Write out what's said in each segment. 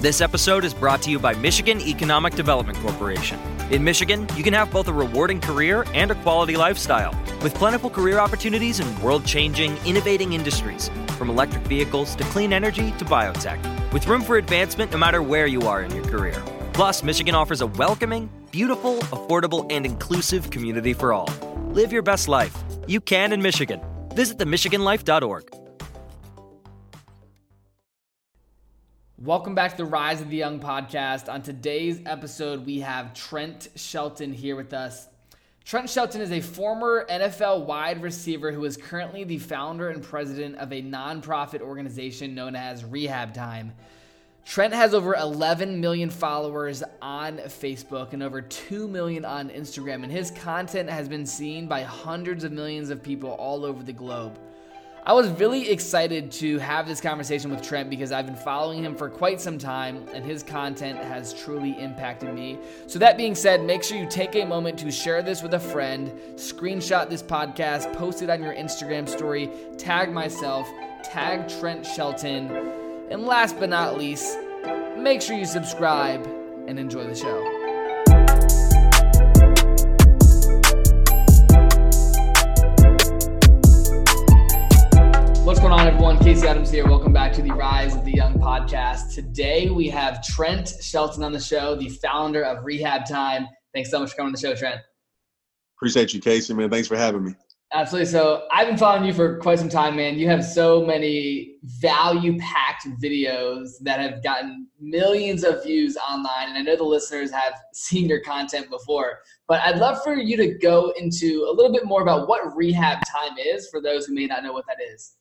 This episode is brought to you by Michigan Economic Development Corporation. In Michigan, you can have both a rewarding career and a quality lifestyle, with plentiful career opportunities in world changing, innovating industries, from electric vehicles to clean energy to biotech, with room for advancement no matter where you are in your career. Plus, Michigan offers a welcoming, beautiful, affordable, and inclusive community for all. Live your best life. You can in Michigan. Visit themichiganlife.org. Welcome back to the Rise of the Young podcast. On today's episode, we have Trent Shelton here with us. Trent Shelton is a former NFL wide receiver who is currently the founder and president of a nonprofit organization known as Rehab Time. Trent has over 11 million followers on Facebook and over 2 million on Instagram, and his content has been seen by hundreds of millions of people all over the globe. I was really excited to have this conversation with Trent because I've been following him for quite some time and his content has truly impacted me. So, that being said, make sure you take a moment to share this with a friend, screenshot this podcast, post it on your Instagram story, tag myself, tag Trent Shelton, and last but not least, make sure you subscribe and enjoy the show. Going on, everyone? Casey Adams here. Welcome back to the Rise of the Young podcast. Today we have Trent Shelton on the show, the founder of Rehab Time. Thanks so much for coming on the show, Trent. Appreciate you, Casey, man. Thanks for having me. Absolutely. So I've been following you for quite some time, man. You have so many value-packed videos that have gotten millions of views online, and I know the listeners have seen your content before. But I'd love for you to go into a little bit more about what Rehab Time is for those who may not know what that is.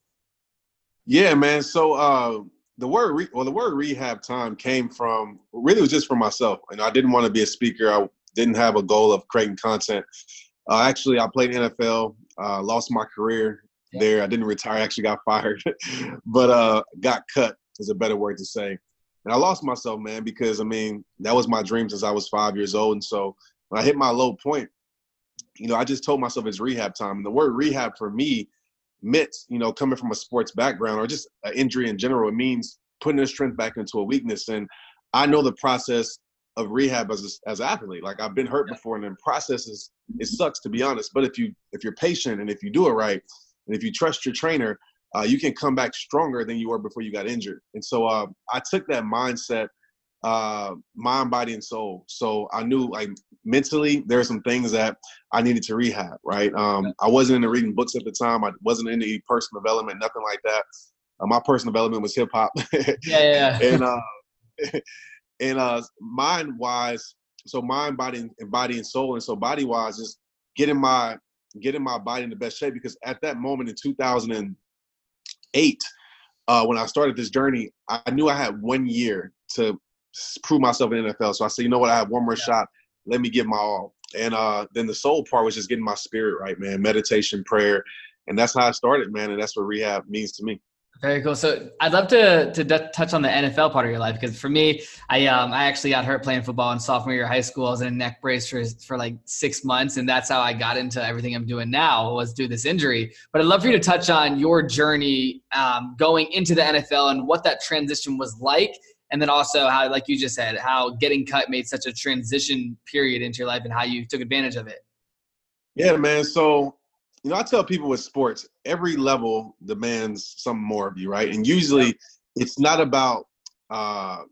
Yeah, man. So uh, the word re- well, the word rehab time came from really was just for myself. And I didn't want to be a speaker. I didn't have a goal of creating content. Uh, actually, I played NFL. Uh, lost my career yeah. there. I didn't retire. I actually got fired, but uh, got cut is a better word to say. And I lost myself, man, because I mean that was my dream since I was five years old. And so when I hit my low point, you know, I just told myself it's rehab time. And the word rehab for me meant, you know, coming from a sports background or just an injury in general, it means putting their strength back into a weakness. And I know the process of rehab as a, as an athlete. Like I've been hurt before, and in processes it sucks to be honest. But if you if you're patient and if you do it right, and if you trust your trainer, uh, you can come back stronger than you were before you got injured. And so uh, I took that mindset, uh, mind, body, and soul. So I knew like mentally there are some things that I needed to rehab. Right. Um, I wasn't into reading books at the time. I wasn't into personal development, nothing like that. Uh, my personal development was hip hop. yeah, yeah. and uh, and uh, mind wise, so mind, body, and body and soul, and so body wise is getting my getting my body in the best shape because at that moment in 2008, uh, when I started this journey, I knew I had one year to prove myself in NFL. So I said, you know what, I have one more yeah. shot let me give my all. And uh, then the soul part was just getting my spirit right, man. Meditation, prayer, and that's how I started, man. And that's what rehab means to me. Very cool. So I'd love to to d- touch on the NFL part of your life because for me, I um I actually got hurt playing football in sophomore year of high school. I was in a neck brace for for like six months, and that's how I got into everything I'm doing now was due this injury. But I'd love for you to touch on your journey um, going into the NFL and what that transition was like, and then also how like you just said how getting cut made such a transition period into your life and how you took advantage of it. Yeah man. So you know i tell people with sports every level demands some more of you right? And usually it's not about uh,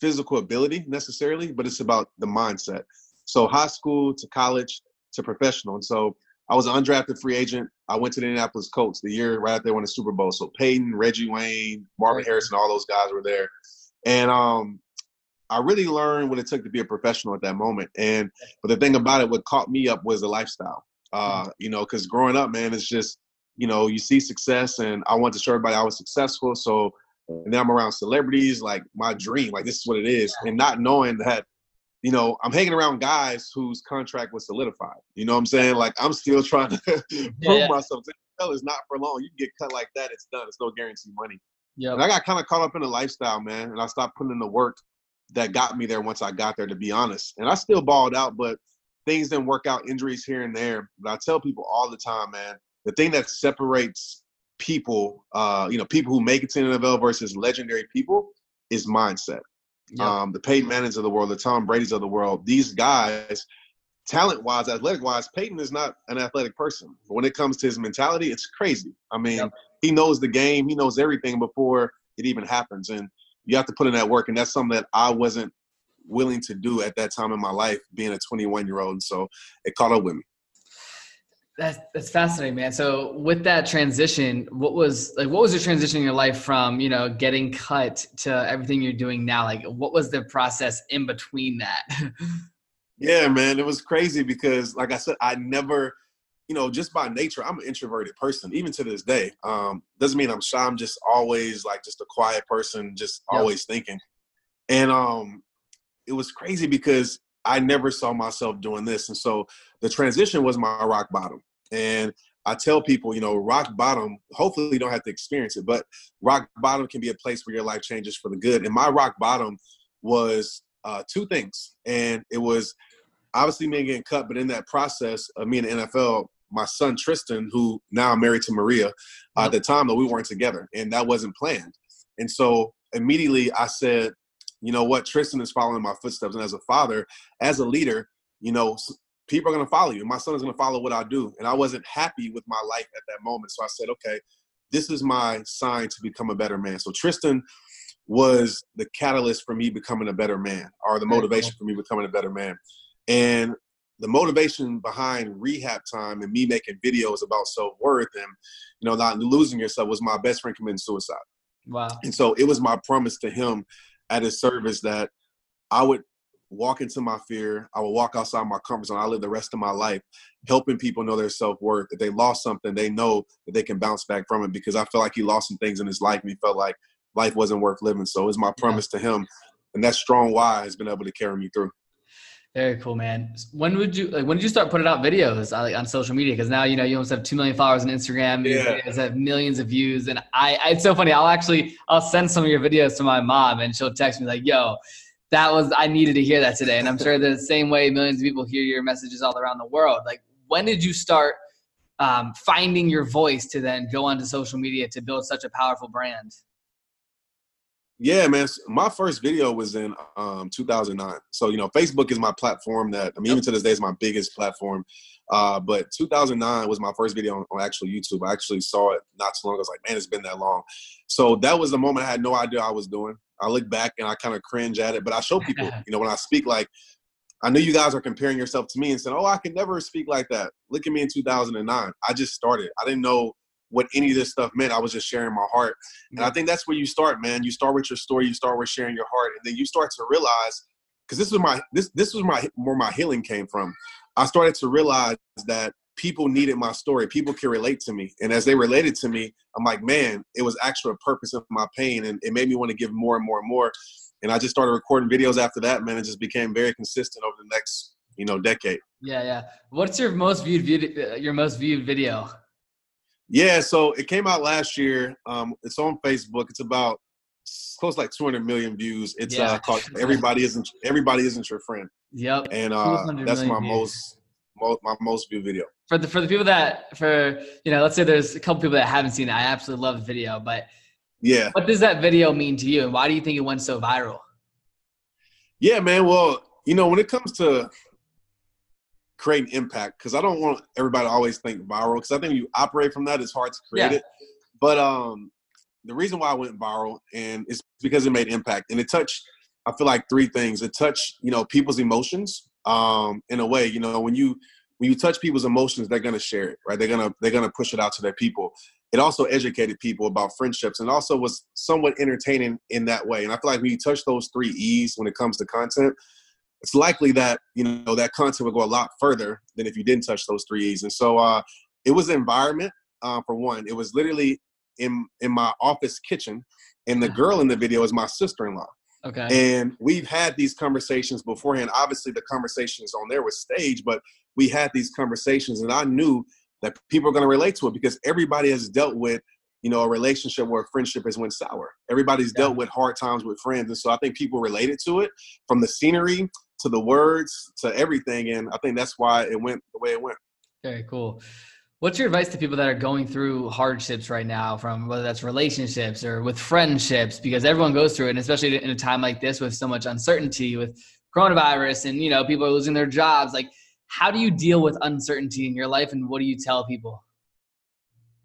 physical ability necessarily but it's about the mindset. So high school to college to professional. And so I was an undrafted free agent. I went to the Indianapolis Colts the year right after they won the Super Bowl. So Peyton, Reggie Wayne, Marvin Harrison, all those guys were there. And um, I really learned what it took to be a professional at that moment. And but the thing about it, what caught me up was the lifestyle. Uh, you know, because growing up, man, it's just you know you see success, and I wanted to show everybody I was successful. So and then I'm around celebrities, like my dream, like this is what it is, and not knowing that, you know, I'm hanging around guys whose contract was solidified. You know what I'm saying? Like I'm still trying to prove yeah. myself. NFL is not for long. You get cut like that, it's done. It's no guarantee money. Yeah. I got kind of caught up in the lifestyle, man, and I stopped putting in the work that got me there once I got there, to be honest. And I still balled out, but things didn't work out, injuries here and there. But I tell people all the time, man, the thing that separates people, uh, you know, people who make it to the NFL versus legendary people is mindset. Yep. Um, the Peyton Mannings of the world, the Tom Brady's of the world, these guys, talent wise, athletic wise, Peyton is not an athletic person. But when it comes to his mentality, it's crazy. I mean, yep. He knows the game, he knows everything before it even happens. And you have to put in that work. And that's something that I wasn't willing to do at that time in my life, being a 21 year old. And so it caught up with me. That's that's fascinating, man. So with that transition, what was like what was the transition in your life from, you know, getting cut to everything you're doing now? Like what was the process in between that? yeah, man, it was crazy because like I said, I never, you know, just by nature, I'm an introverted person, even to this day. Um, doesn't mean I'm shy. I'm just always like just a quiet person, just always thinking. And um it was crazy because I never saw myself doing this. And so the transition was my rock bottom. And I tell people, you know, rock bottom, hopefully you don't have to experience it, but rock bottom can be a place where your life changes for the good. And my rock bottom was uh, two things. And it was obviously me getting cut, but in that process of me in the NFL, my son Tristan, who now I'm married to Maria, uh, at the time that we weren't together, and that wasn't planned. And so immediately I said, you know what, Tristan is following my footsteps. And as a father, as a leader, you know, people are going to follow you. My son is going to follow what I do. And I wasn't happy with my life at that moment. So I said, okay, this is my sign to become a better man. So Tristan was the catalyst for me becoming a better man or the motivation for me becoming a better man. And the motivation behind rehab time and me making videos about self-worth and you know not losing yourself was my best friend committing suicide wow and so it was my promise to him at his service that I would walk into my fear. I would walk outside my comfort zone. I live the rest of my life helping people know their self worth. If they lost something, they know that they can bounce back from it because I feel like he lost some things in his life and he felt like life wasn't worth living. So it's my promise yeah. to him. And that strong why has been able to carry me through. Very cool, man. When would you like? When did you start putting out videos on, uh, like, on social media? Because now you know you almost have two million followers on Instagram. Yeah. videos have millions of views, and I, I, it's so funny. I'll actually I'll send some of your videos to my mom, and she'll text me like, "Yo, that was I needed to hear that today." And I'm sure the same way millions of people hear your messages all around the world. Like, when did you start um, finding your voice to then go onto social media to build such a powerful brand? Yeah, man. My first video was in um, 2009. So you know, Facebook is my platform. That I mean, even to this day, is my biggest platform. Uh, but 2009 was my first video on, on, actual YouTube. I actually saw it not too long. I was like, man, it's been that long. So that was the moment I had no idea I was doing. I look back and I kind of cringe at it, but I show people, you know, when I speak, like, I know you guys are comparing yourself to me and saying, oh, I can never speak like that. Look at me in 2009. I just started. I didn't know what any of this stuff meant. I was just sharing my heart. And I mm-hmm. think that's where you start, man. You start with your story, you start with sharing your heart, and then you start to realize because this was my this this was my where my healing came from. I started to realize that people needed my story. People can relate to me. And as they related to me, I'm like, man, it was actually a purpose of my pain. And it made me want to give more and more and more. And I just started recording videos after that, man. It just became very consistent over the next, you know, decade. Yeah, yeah. What's your most viewed video, uh, your most viewed video? Yeah, so it came out last year. Um, it's on Facebook. It's about close like 200 million views. It's yeah. uh, called "Everybody Isn't Everybody Isn't Your Friend." Yep. And uh, that's my views. most, most my most viewed video. For the for the people that for you know, let's say there's a couple people that haven't seen it. I absolutely love the video, but yeah, what does that video mean to you, and why do you think it went so viral? Yeah, man. Well, you know, when it comes to create an impact because I don't want everybody to always think viral because I think you operate from that, it's hard to create yeah. it. But um, the reason why I went viral and it's because it made impact and it touched. I feel like three things. It touched you know people's emotions um, in a way. You know when you when you touch people's emotions, they're gonna share it, right? They're gonna they're gonna push it out to their people. It also educated people about friendships and also was somewhat entertaining in that way. And I feel like when you touch those three E's when it comes to content, it's likely that you know that content would go a lot further than if you didn't touch those three E's. And so uh, it was environment uh, for one. It was literally in in my office kitchen, and the girl in the video is my sister-in-law. Okay. And we've had these conversations beforehand. Obviously, the conversations on there was staged, but we had these conversations, and I knew that people are going to relate to it because everybody has dealt with, you know, a relationship where a friendship has went sour. Everybody's yeah. dealt with hard times with friends, and so I think people related to it from the scenery to the words to everything, and I think that's why it went the way it went. Very cool. What's your advice to people that are going through hardships right now, from whether that's relationships or with friendships? Because everyone goes through it, and especially in a time like this with so much uncertainty with coronavirus and you know people are losing their jobs. Like, how do you deal with uncertainty in your life, and what do you tell people?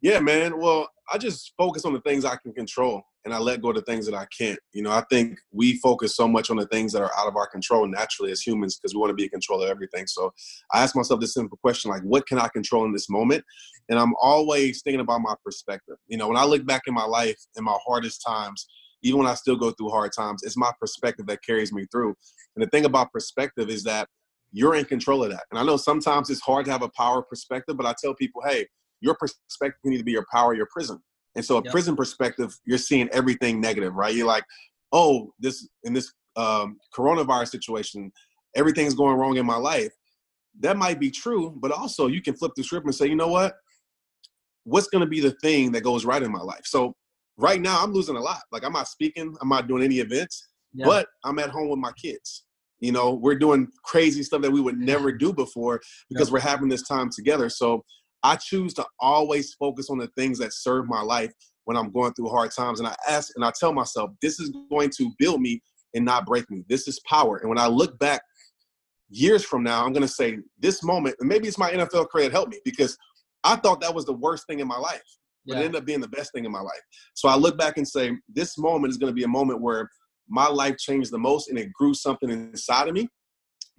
Yeah, man. Well, I just focus on the things I can control and I let go of the things that I can't. You know, I think we focus so much on the things that are out of our control naturally as humans because we want to be in control of everything. So I ask myself this simple question like, what can I control in this moment? And I'm always thinking about my perspective. You know, when I look back in my life in my hardest times, even when I still go through hard times, it's my perspective that carries me through. And the thing about perspective is that you're in control of that. And I know sometimes it's hard to have a power perspective, but I tell people, hey, your perspective need to be your power, your prison. And so, a yep. prison perspective, you're seeing everything negative, right? You're like, oh, this in this um, coronavirus situation, everything's going wrong in my life. That might be true, but also you can flip the script and say, you know what? What's going to be the thing that goes right in my life? So, right now, I'm losing a lot. Like, I'm not speaking, I'm not doing any events, but I'm at home with my kids. You know, we're doing crazy stuff that we would never do before because we're having this time together. So I choose to always focus on the things that serve my life when I'm going through hard times. And I ask and I tell myself, this is going to build me and not break me. This is power. And when I look back years from now, I'm going to say, this moment, and maybe it's my NFL career that helped me because I thought that was the worst thing in my life, but yeah. it ended up being the best thing in my life. So I look back and say, this moment is going to be a moment where my life changed the most and it grew something inside of me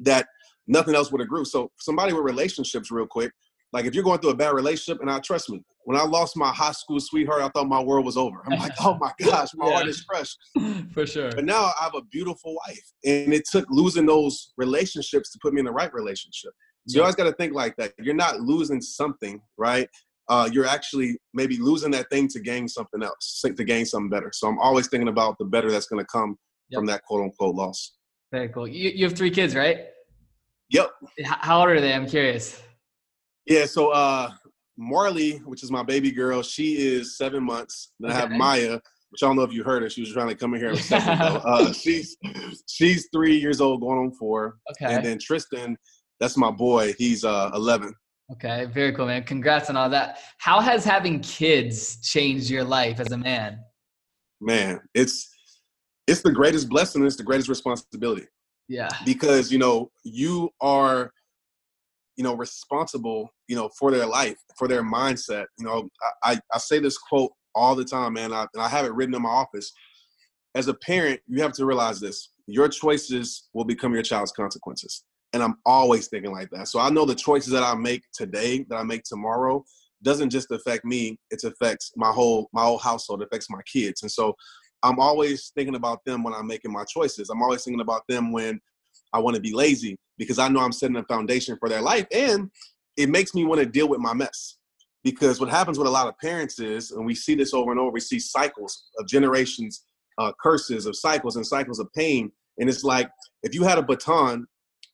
that nothing else would have grew. So somebody with relationships, real quick, like if you're going through a bad relationship, and I trust me, when I lost my high school sweetheart, I thought my world was over. I'm like, oh my gosh, my yeah. heart is crushed. For sure. But now I have a beautiful wife, and it took losing those relationships to put me in the right relationship. So you always got to think like that. You're not losing something, right? Uh, you're actually maybe losing that thing to gain something else, to gain something better. So I'm always thinking about the better that's going to come yep. from that quote unquote loss. Very cool. You, you have three kids, right? Yep. How old are they? I'm curious. Yeah, so uh Marley, which is my baby girl, she is seven months. Then okay. I have Maya, which I don't know if you heard her. She was trying to come in here ago. Uh, she's she's three years old, going on four. Okay. And then Tristan, that's my boy. He's uh eleven. Okay, very cool, man. Congrats on all that. How has having kids changed your life as a man? Man, it's it's the greatest blessing. It's the greatest responsibility. Yeah. Because you know you are you know, responsible, you know, for their life, for their mindset. You know, I, I say this quote all the time, man, I, and I have it written in my office. As a parent, you have to realize this your choices will become your child's consequences. And I'm always thinking like that. So I know the choices that I make today, that I make tomorrow, doesn't just affect me, it affects my whole my whole household, it affects my kids. And so I'm always thinking about them when I'm making my choices. I'm always thinking about them when I want to be lazy because I know I'm setting a foundation for their life. And it makes me want to deal with my mess. Because what happens with a lot of parents is, and we see this over and over, we see cycles of generations, uh, curses of cycles and cycles of pain. And it's like if you had a baton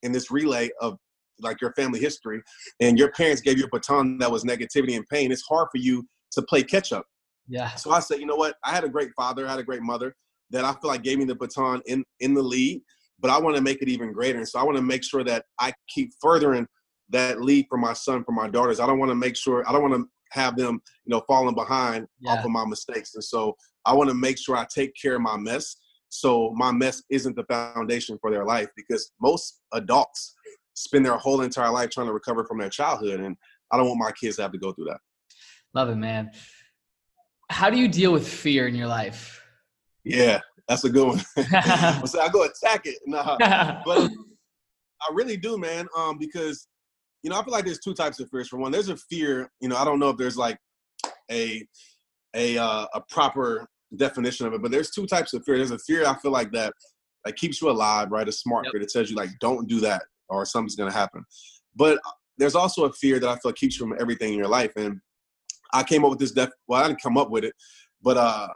in this relay of like your family history, and your parents gave you a baton that was negativity and pain, it's hard for you to play catch up. Yeah. So I said, you know what? I had a great father, I had a great mother that I feel like gave me the baton in in the lead but I want to make it even greater. And so I want to make sure that I keep furthering that lead for my son, for my daughters. I don't want to make sure I don't want to have them, you know, falling behind yeah. off of my mistakes. And so I want to make sure I take care of my mess so my mess isn't the foundation for their life because most adults spend their whole entire life trying to recover from their childhood and I don't want my kids to have to go through that. Love it, man. How do you deal with fear in your life? Yeah, that's a good one. so I go attack it. Nah. but I really do, man. Um, because you know, I feel like there's two types of fears. For one, there's a fear. You know, I don't know if there's like a a uh, a proper definition of it, but there's two types of fear. There's a fear I feel like that that keeps you alive, right? A smart yep. fear that tells you like, don't do that, or something's gonna happen. But there's also a fear that I feel keeps you from everything in your life, and I came up with this. Def- well, I didn't come up with it, but uh,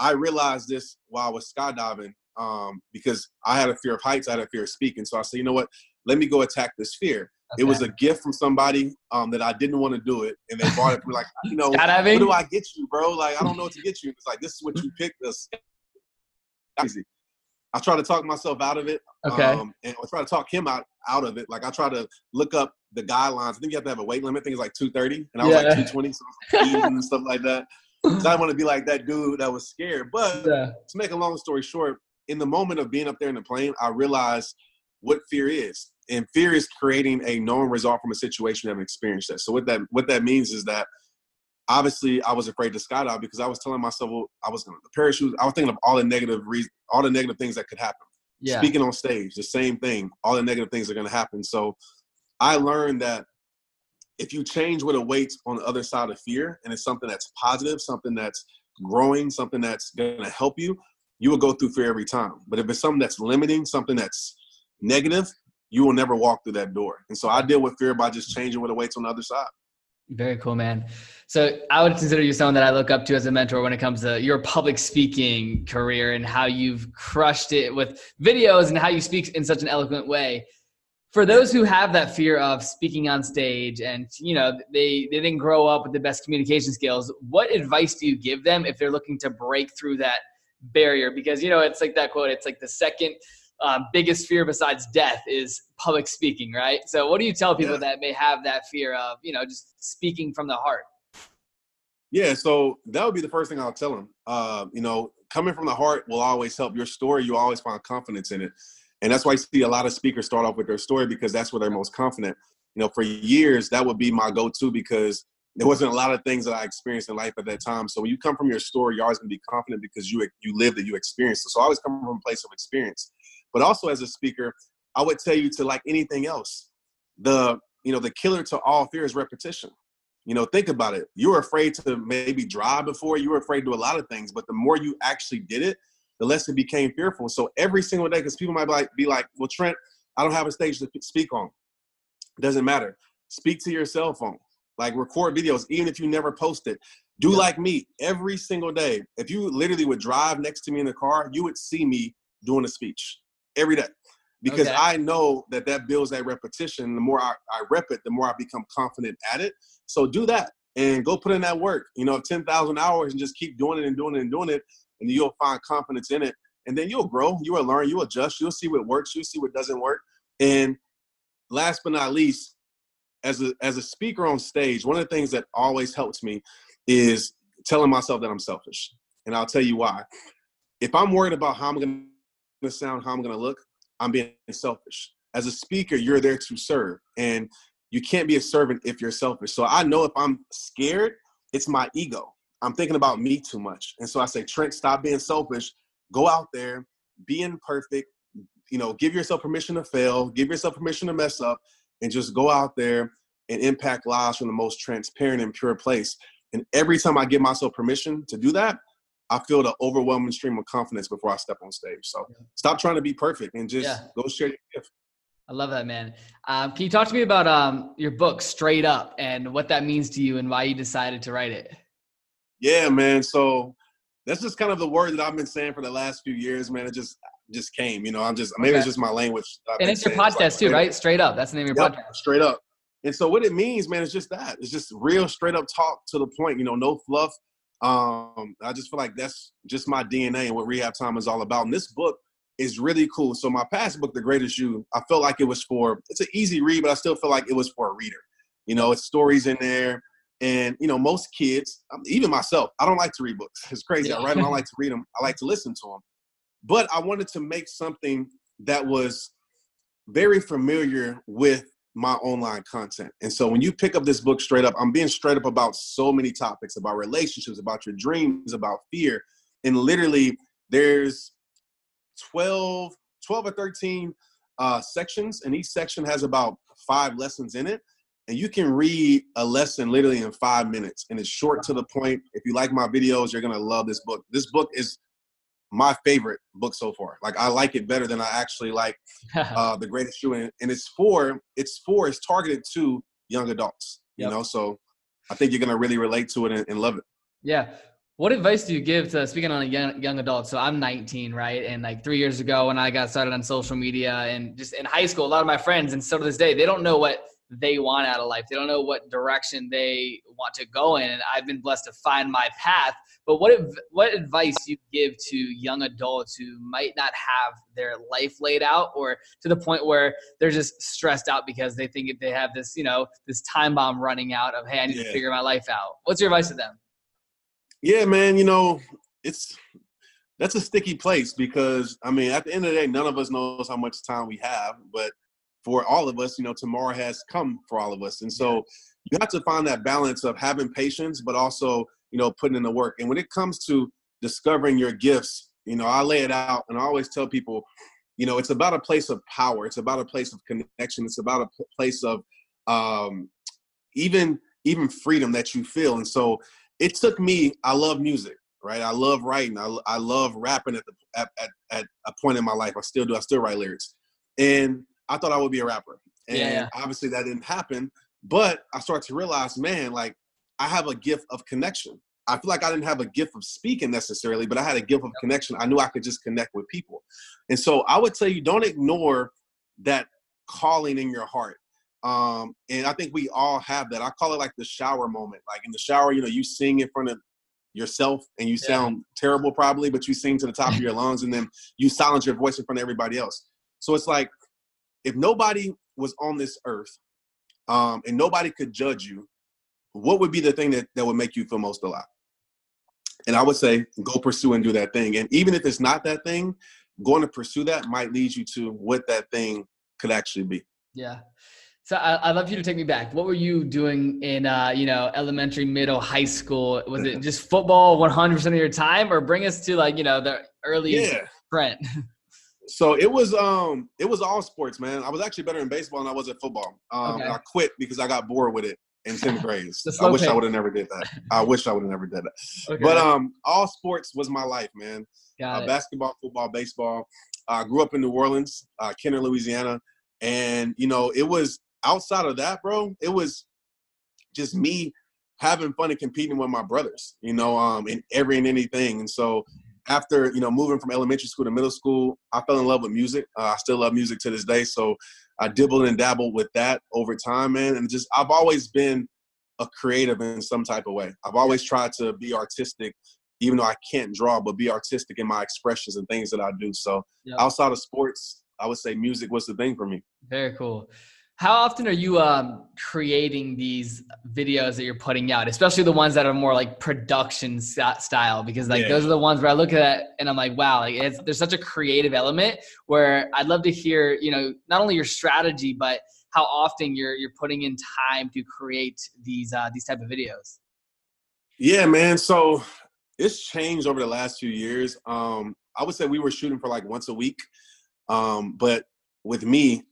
I realized this while I was skydiving um, because I had a fear of heights. I had a fear of speaking. So I said, you know what? Let me go attack this fear. Okay. It was a gift from somebody um, that I didn't want to do it, and they bought it for like, you know, what do I get you, bro? Like, I don't know what to get you. It's like this is what you picked. This easy. I try to talk myself out of it. Okay. Um, and I try to talk him out out of it. Like I try to look up the guidelines. I think you have to have a weight limit. I think it's like 230, and I was yeah. like 220, so eating and stuff like that. I I want to be like that dude that was scared. But yeah. to make a long story short, in the moment of being up there in the plane, I realized what fear is. And fear is creating a known result from a situation you haven't experienced that. So what that what that means is that obviously I was afraid to skydive because I was telling myself well, I was gonna parachute. I was thinking of all the negative reasons, all the negative things that could happen. Yeah. Speaking on stage, the same thing. All the negative things are gonna happen. So I learned that if you change what awaits on the other side of fear, and it's something that's positive, something that's growing, something that's gonna help you, you will go through fear every time. But if it's something that's limiting, something that's negative, you will never walk through that door. And so I deal with fear by just changing what awaits on the other side. Very cool, man. So I would consider you someone that I look up to as a mentor when it comes to your public speaking career and how you've crushed it with videos and how you speak in such an eloquent way. For those who have that fear of speaking on stage and you know they, they didn't grow up with the best communication skills, what advice do you give them if they're looking to break through that barrier? Because you know it's like that quote, it's like the second um, biggest fear besides death is public speaking, right? So, what do you tell people yeah. that may have that fear of, you know, just speaking from the heart? Yeah, so that would be the first thing I'll tell them. Uh, you know, coming from the heart will always help your story. You always find confidence in it. And that's why I see a lot of speakers start off with their story because that's where they're most confident. You know, for years, that would be my go to because there wasn't a lot of things that I experienced in life at that time. So when you come from your story, you're always going to be confident because you you lived it, you experienced it. So I always come from a place of experience. But also as a speaker, I would tell you to like anything else, the you know the killer to all fear is repetition. You know, think about it. You were afraid to maybe drive before. You were afraid to do a lot of things, but the more you actually did it, the less it became fearful. So every single day, because people might be like, be like, "Well, Trent, I don't have a stage to speak on." It doesn't matter. Speak to your cell phone. Like record videos, even if you never post it. Do like me every single day. If you literally would drive next to me in the car, you would see me doing a speech every day because okay. I know that that builds that repetition. The more I, I rep it, the more I become confident at it. So do that and go put in that work. You know, 10,000 hours and just keep doing it and doing it and doing it. And you'll find confidence in it. And then you'll grow, you will learn, you'll adjust, you'll see what works, you'll see what doesn't work. And last but not least, as a, as a speaker on stage, one of the things that always helps me is telling myself that I'm selfish. And I'll tell you why. If I'm worried about how I'm to sound, how I'm to look, I'm being selfish. As a speaker, you're there to serve, and you can't be a servant if you're selfish. So I know if I'm scared, it's my ego. I'm thinking about me too much. And so I say, Trent, stop being selfish. Go out there, be imperfect. You know, give yourself permission to fail, give yourself permission to mess up, and just go out there and impact lives from the most transparent and pure place. And every time I give myself permission to do that, I feel the overwhelming stream of confidence before I step on stage. So yeah. stop trying to be perfect and just yeah. go share your gift. I love that, man. Um, can you talk to me about um, your book, Straight Up, and what that means to you and why you decided to write it? Yeah, man. So that's just kind of the word that I've been saying for the last few years, man. It just just came, you know. I'm just maybe okay. it's just my language. And it's your podcast too, right? Straight Up. That's the name of your yep, podcast. Straight Up. And so what it means, man, is just that. It's just real straight up talk to the point, you know, no fluff, um, I just feel like that's just my DNA and what rehab time is all about. And this book is really cool. So my past book, The Greatest You, I felt like it was for it's an easy read, but I still feel like it was for a reader. You know, it's stories in there. And you know, most kids, um, even myself, I don't like to read books. It's crazy. I write them. I like to read them. I like to listen to them. But I wanted to make something that was very familiar with my online content. And so when you pick up this book straight up, I'm being straight up about so many topics about relationships, about your dreams, about fear. And literally, there's 12, 12 or 13 uh, sections, and each section has about five lessons in it. And you can read a lesson literally in five minutes, and it's short to the point. If you like my videos, you're gonna love this book. This book is my favorite book so far. Like I like it better than I actually like uh, the Greatest You, and, and it's for it's for it's targeted to young adults. Yep. You know, so I think you're gonna really relate to it and, and love it. Yeah. What advice do you give to speaking on a young young adult? So I'm 19, right? And like three years ago, when I got started on social media and just in high school, a lot of my friends, and still to this day, they don't know what they want out of life. They don't know what direction they want to go in. And I've been blessed to find my path. But what what advice you give to young adults who might not have their life laid out, or to the point where they're just stressed out because they think if they have this, you know, this time bomb running out of, hey, I need yeah. to figure my life out. What's your advice to them? Yeah, man, you know, it's that's a sticky place because I mean, at the end of the day, none of us knows how much time we have, but for all of us, you know, tomorrow has come for all of us. And so you have to find that balance of having patience, but also, you know, putting in the work. And when it comes to discovering your gifts, you know, I lay it out and I always tell people, you know, it's about a place of power. It's about a place of connection. It's about a place of um, even even freedom that you feel. And so it took me. I love music, right? I love writing. I, I love rapping at the at, at, at a point in my life. I still do. I still write lyrics, and I thought I would be a rapper. And yeah. obviously that didn't happen. But I started to realize, man, like I have a gift of connection. I feel like I didn't have a gift of speaking necessarily, but I had a gift of connection. I knew I could just connect with people. And so I would tell you, don't ignore that calling in your heart. Um, and I think we all have that. I call it like the shower moment. Like in the shower, you know, you sing in front of yourself and you sound yeah. terrible probably, but you sing to the top of your lungs and then you silence your voice in front of everybody else. So it's like if nobody was on this earth um, and nobody could judge you, what would be the thing that, that would make you feel most alive? And I would say go pursue and do that thing. And even if it's not that thing, going to pursue that might lead you to what that thing could actually be. Yeah. So I, would love you to take me back. What were you doing in, uh, you know, elementary, middle, high school? Was it just football 100% of your time, or bring us to like, you know, the earliest yeah. so it was um it was all sports, man. I was actually better in baseball than I was at football. Um, okay. I quit because I got bored with it in 10th grade. I wish I would have never did that. I wish I would have never did that. Okay. But um, all sports was my life, man. Uh, basketball, football, baseball. I grew up in New Orleans, uh, Kenner, Louisiana, and you know it was outside of that, bro. It was just me having fun and competing with my brothers, you know, um, in every and anything. And so after you know moving from elementary school to middle school, I fell in love with music. Uh, I still love music to this day. So I dibbled and dabbled with that over time, man. And just I've always been a creative in some type of way. I've always tried to be artistic, even though I can't draw, but be artistic in my expressions and things that I do. So outside of sports, I would say music was the thing for me. Very cool. How often are you um, creating these videos that you're putting out, especially the ones that are more like production style? Because like yeah. those are the ones where I look at and I'm like, wow, like it's, there's such a creative element where I'd love to hear, you know, not only your strategy but how often you're you're putting in time to create these uh, these type of videos. Yeah, man. So it's changed over the last few years. Um, I would say we were shooting for like once a week, um, but with me,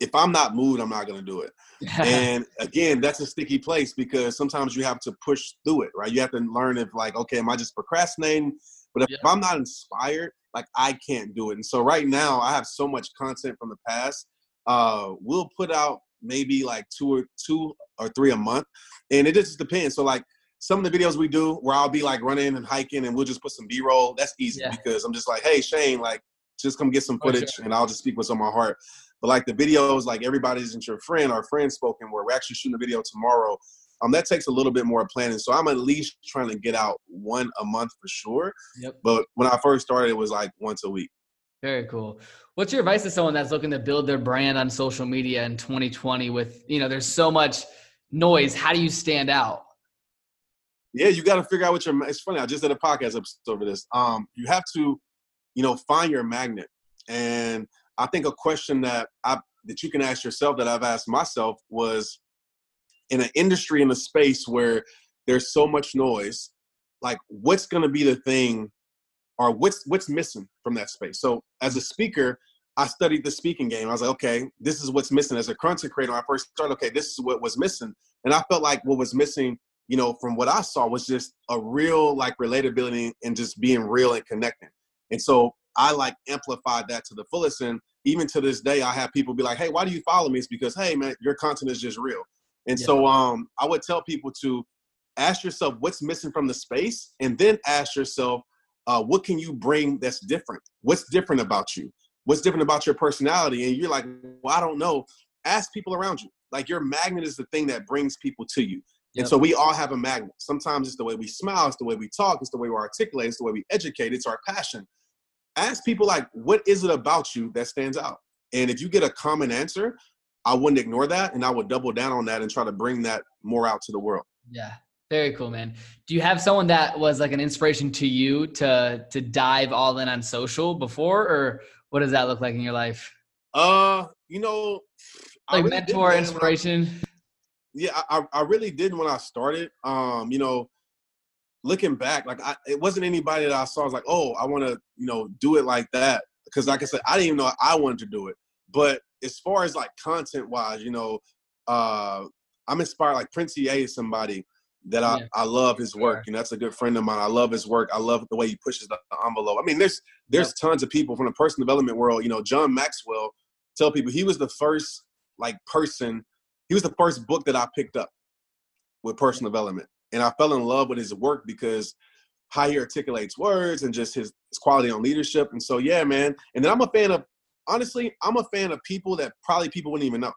if I'm not moved, I'm not going to do it. and again, that's a sticky place because sometimes you have to push through it, right? You have to learn if like, okay, am I just procrastinating? But if, yeah. if I'm not inspired, like I can't do it. And so right now, I have so much content from the past. Uh, we'll put out maybe like two or two or three a month, and it just depends. So like some of the videos we do where I'll be like running and hiking, and we'll just put some B-roll. That's easy yeah. because I'm just like, hey Shane, like just come get some footage, sure. and I'll just speak what's on my heart. But like the videos, like everybody isn't your friend, our friend spoken where we're actually shooting a video tomorrow. Um, that takes a little bit more planning. So I'm at least trying to get out one a month for sure. Yep. But when I first started, it was like once a week. Very cool. What's your advice to someone that's looking to build their brand on social media in 2020 with, you know, there's so much noise. How do you stand out? Yeah, you got to figure out what your, it's funny. I just did a podcast episode for this. Um, you have to, you know, find your magnet. And I think a question that I that you can ask yourself that I've asked myself was in an industry in a space where there's so much noise, like what's going to be the thing or what's what's missing from that space. So as a speaker, I studied the speaking game. I was like, okay, this is what's missing. As a content creator, I first started, okay, this is what was missing. And I felt like what was missing, you know, from what I saw was just a real like relatability and just being real and connecting. And so I like amplified that to the fullest. And even to this day, I have people be like, "Hey, why do you follow me?" It's because, hey, man, your content is just real. And yeah. so um, I would tell people to ask yourself what's missing from the space, and then ask yourself, uh, what can you bring that's different? What's different about you? What's different about your personality? And you're like, well, I don't know. Ask people around you. Like your magnet is the thing that brings people to you. Yep. And so we all have a magnet. Sometimes it's the way we smile, it's the way we talk, it's the way we articulate, it's the way we educate, it's our passion. Ask people like, what is it about you that stands out? And if you get a common answer, I wouldn't ignore that and I would double down on that and try to bring that more out to the world. Yeah. Very cool, man. Do you have someone that was like an inspiration to you to to dive all in on social before or what does that look like in your life? Uh, you know, like really mentor inspiration. I, yeah, I, I really did when I started. Um, you know, looking back, like I, it wasn't anybody that I saw. I was like, oh, I want to, you know, do it like that. Because, like I said, I didn't even know I wanted to do it. But as far as like content wise, you know, uh, I'm inspired. Like Prince EA is somebody that I, yeah. I love his work. You know, that's a good friend of mine. I love his work. I love the way he pushes the envelope. I mean, there's there's yeah. tons of people from the personal development world. You know, John Maxwell. Tell people he was the first like person. He was the first book that I picked up with personal development, and I fell in love with his work because how he articulates words and just his, his quality on leadership. And so, yeah, man. And then I'm a fan of honestly, I'm a fan of people that probably people wouldn't even know.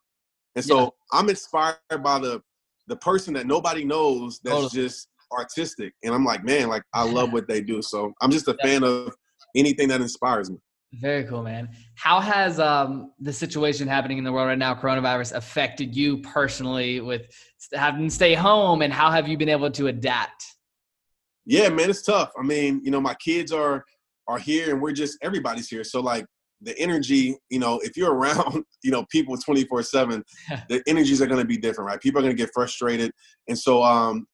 And so yeah. I'm inspired by the the person that nobody knows that's totally. just artistic. And I'm like, man, like I love what they do. So I'm just a fan of anything that inspires me. Very cool, man. How has um, the situation happening in the world right now, coronavirus, affected you personally with having to stay home, and how have you been able to adapt? Yeah, man, it's tough. I mean, you know, my kids are are here, and we're just everybody's here. So like, the energy, you know, if you're around, you know, people 24 seven, the energies are going to be different, right? People are going to get frustrated. And so, um,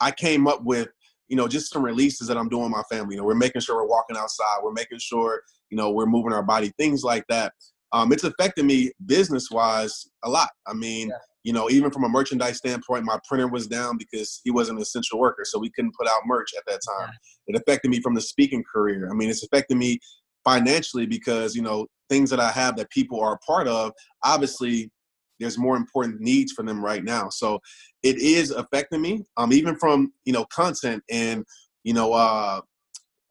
I came up with, you know, just some releases that I'm doing with my family. You know, we're making sure we're walking outside. We're making sure, you know, we're moving our body, things like that. Um, it's affected me business wise a lot. I mean, yeah. you know, even from a merchandise standpoint, my printer was down because he wasn't an essential worker, so we couldn't put out merch at that time. Yeah. It affected me from the speaking career. I mean, it's affected me financially because you know things that I have that people are a part of. Obviously, there's more important needs for them right now. So it is affecting me. Um, even from you know content and you know uh,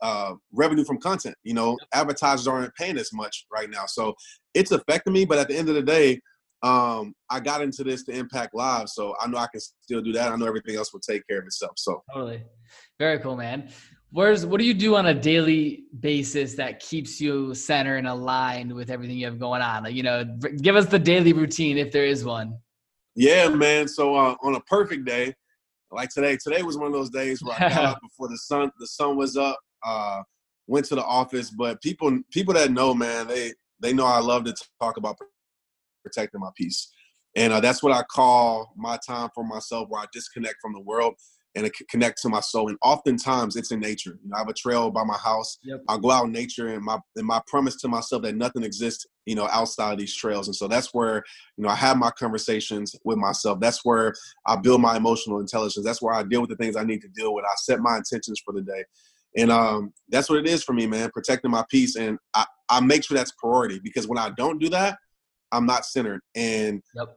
uh, revenue from content. You know, advertisers aren't paying as much right now, so it's affecting me. But at the end of the day, um, I got into this to impact lives, so I know I can still do that. I know everything else will take care of itself. So totally, very cool, man. Where's what do you do on a daily basis that keeps you centered and aligned with everything you have going on? Like, you know, give us the daily routine if there is one. Yeah, man. So uh, on a perfect day, like today, today was one of those days where I got up before the sun the sun was up. Uh, went to the office, but people people that know, man, they they know I love to talk about protecting my peace, and uh, that's what I call my time for myself, where I disconnect from the world and connect to my soul. And oftentimes it's in nature. You know, I have a trail by my house. Yep. I go out in nature and my and my promise to myself that nothing exists, you know, outside of these trails. And so that's where, you know, I have my conversations with myself. That's where I build my emotional intelligence. That's where I deal with the things I need to deal with. I set my intentions for the day. And um, that's what it is for me, man, protecting my peace. And I, I make sure that's priority because when I don't do that, I'm not centered. And yep.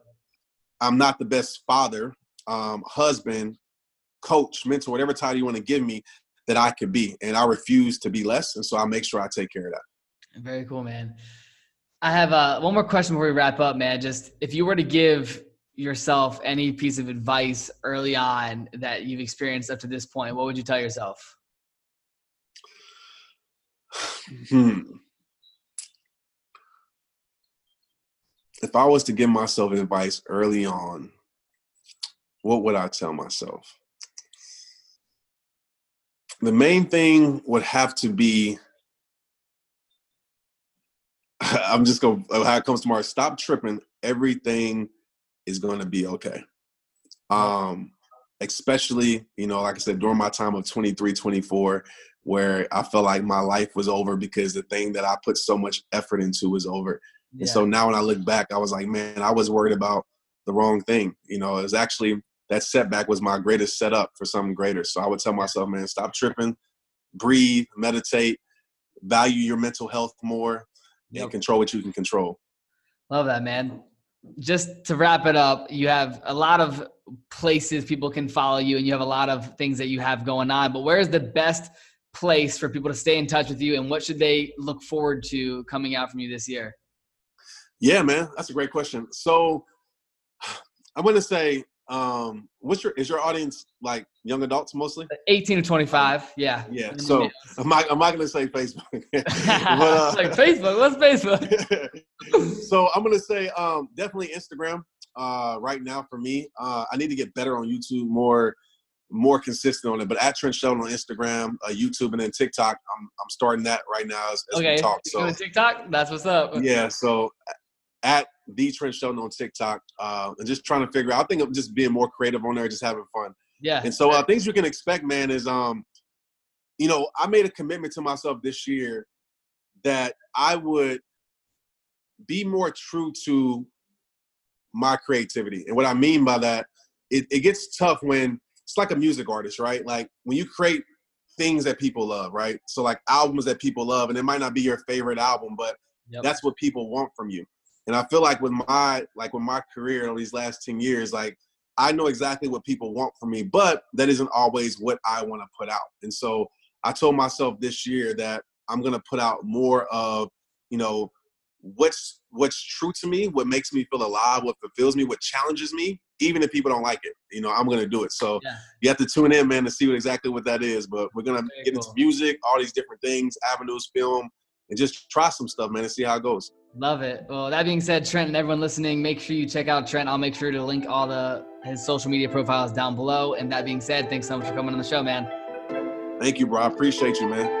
I'm not the best father, um, husband, coach, mentor, whatever title you want to give me that I could be. And I refuse to be less. And so I make sure I take care of that. Very cool, man. I have uh, one more question before we wrap up, man. Just if you were to give yourself any piece of advice early on that you've experienced up to this point, what would you tell yourself? Hmm. If I was to give myself advice early on, what would I tell myself? the main thing would have to be I'm just going to how it comes tomorrow. Stop tripping. Everything is going to be okay. Um, especially, you know, like I said, during my time of 23, 24, where I felt like my life was over because the thing that I put so much effort into was over. Yeah. And so now when I look back, I was like, man, I was worried about the wrong thing. You know, it was actually that setback was my greatest setup for something greater. So I would tell myself, man, stop tripping, breathe, meditate, value your mental health more, yep. and control what you can control. Love that, man. just to wrap it up, you have a lot of places people can follow you and you have a lot of things that you have going on. But where is the best place for people to stay in touch with you and what should they look forward to coming out from you this year? Yeah, man, that's a great question. So I'm going to say, um, what's your is your audience like young adults mostly? 18 to 25. Yeah. Yeah. So I'm not I'm not to say Facebook. but, uh, like Facebook. What's Facebook? so I'm to say um, definitely Instagram. Uh, right now for me, uh, I need to get better on YouTube more more consistent on it. But at Trent Shelton on Instagram, uh, YouTube, and then TikTok, I'm I'm starting that right now as, as okay. we talk. So TikTok, that's what's up. Yeah. So at the Trent Shelton on TikTok, uh, and just trying to figure out. I think I'm just being more creative on there, just having fun. Yeah. And so uh, things you can expect, man, is um, you know, I made a commitment to myself this year that I would be more true to my creativity. And what I mean by that, it, it gets tough when it's like a music artist, right? Like when you create things that people love, right? So like albums that people love, and it might not be your favorite album, but yep. that's what people want from you. And I feel like with my like with my career over these last 10 years, like I know exactly what people want from me, but that isn't always what I want to put out. And so I told myself this year that I'm gonna put out more of, you know, what's what's true to me, what makes me feel alive, what fulfills me, what challenges me, even if people don't like it. You know, I'm gonna do it. So yeah. you have to tune in, man, to see what exactly what that is. But we're gonna Very get cool. into music, all these different things, avenues, film, and just try some stuff, man, and see how it goes. Love it. Well, that being said, Trent and everyone listening, make sure you check out Trent. I'll make sure to link all the his social media profiles down below. And that being said, thanks so much for coming on the show, man. Thank you, bro. I appreciate you, man.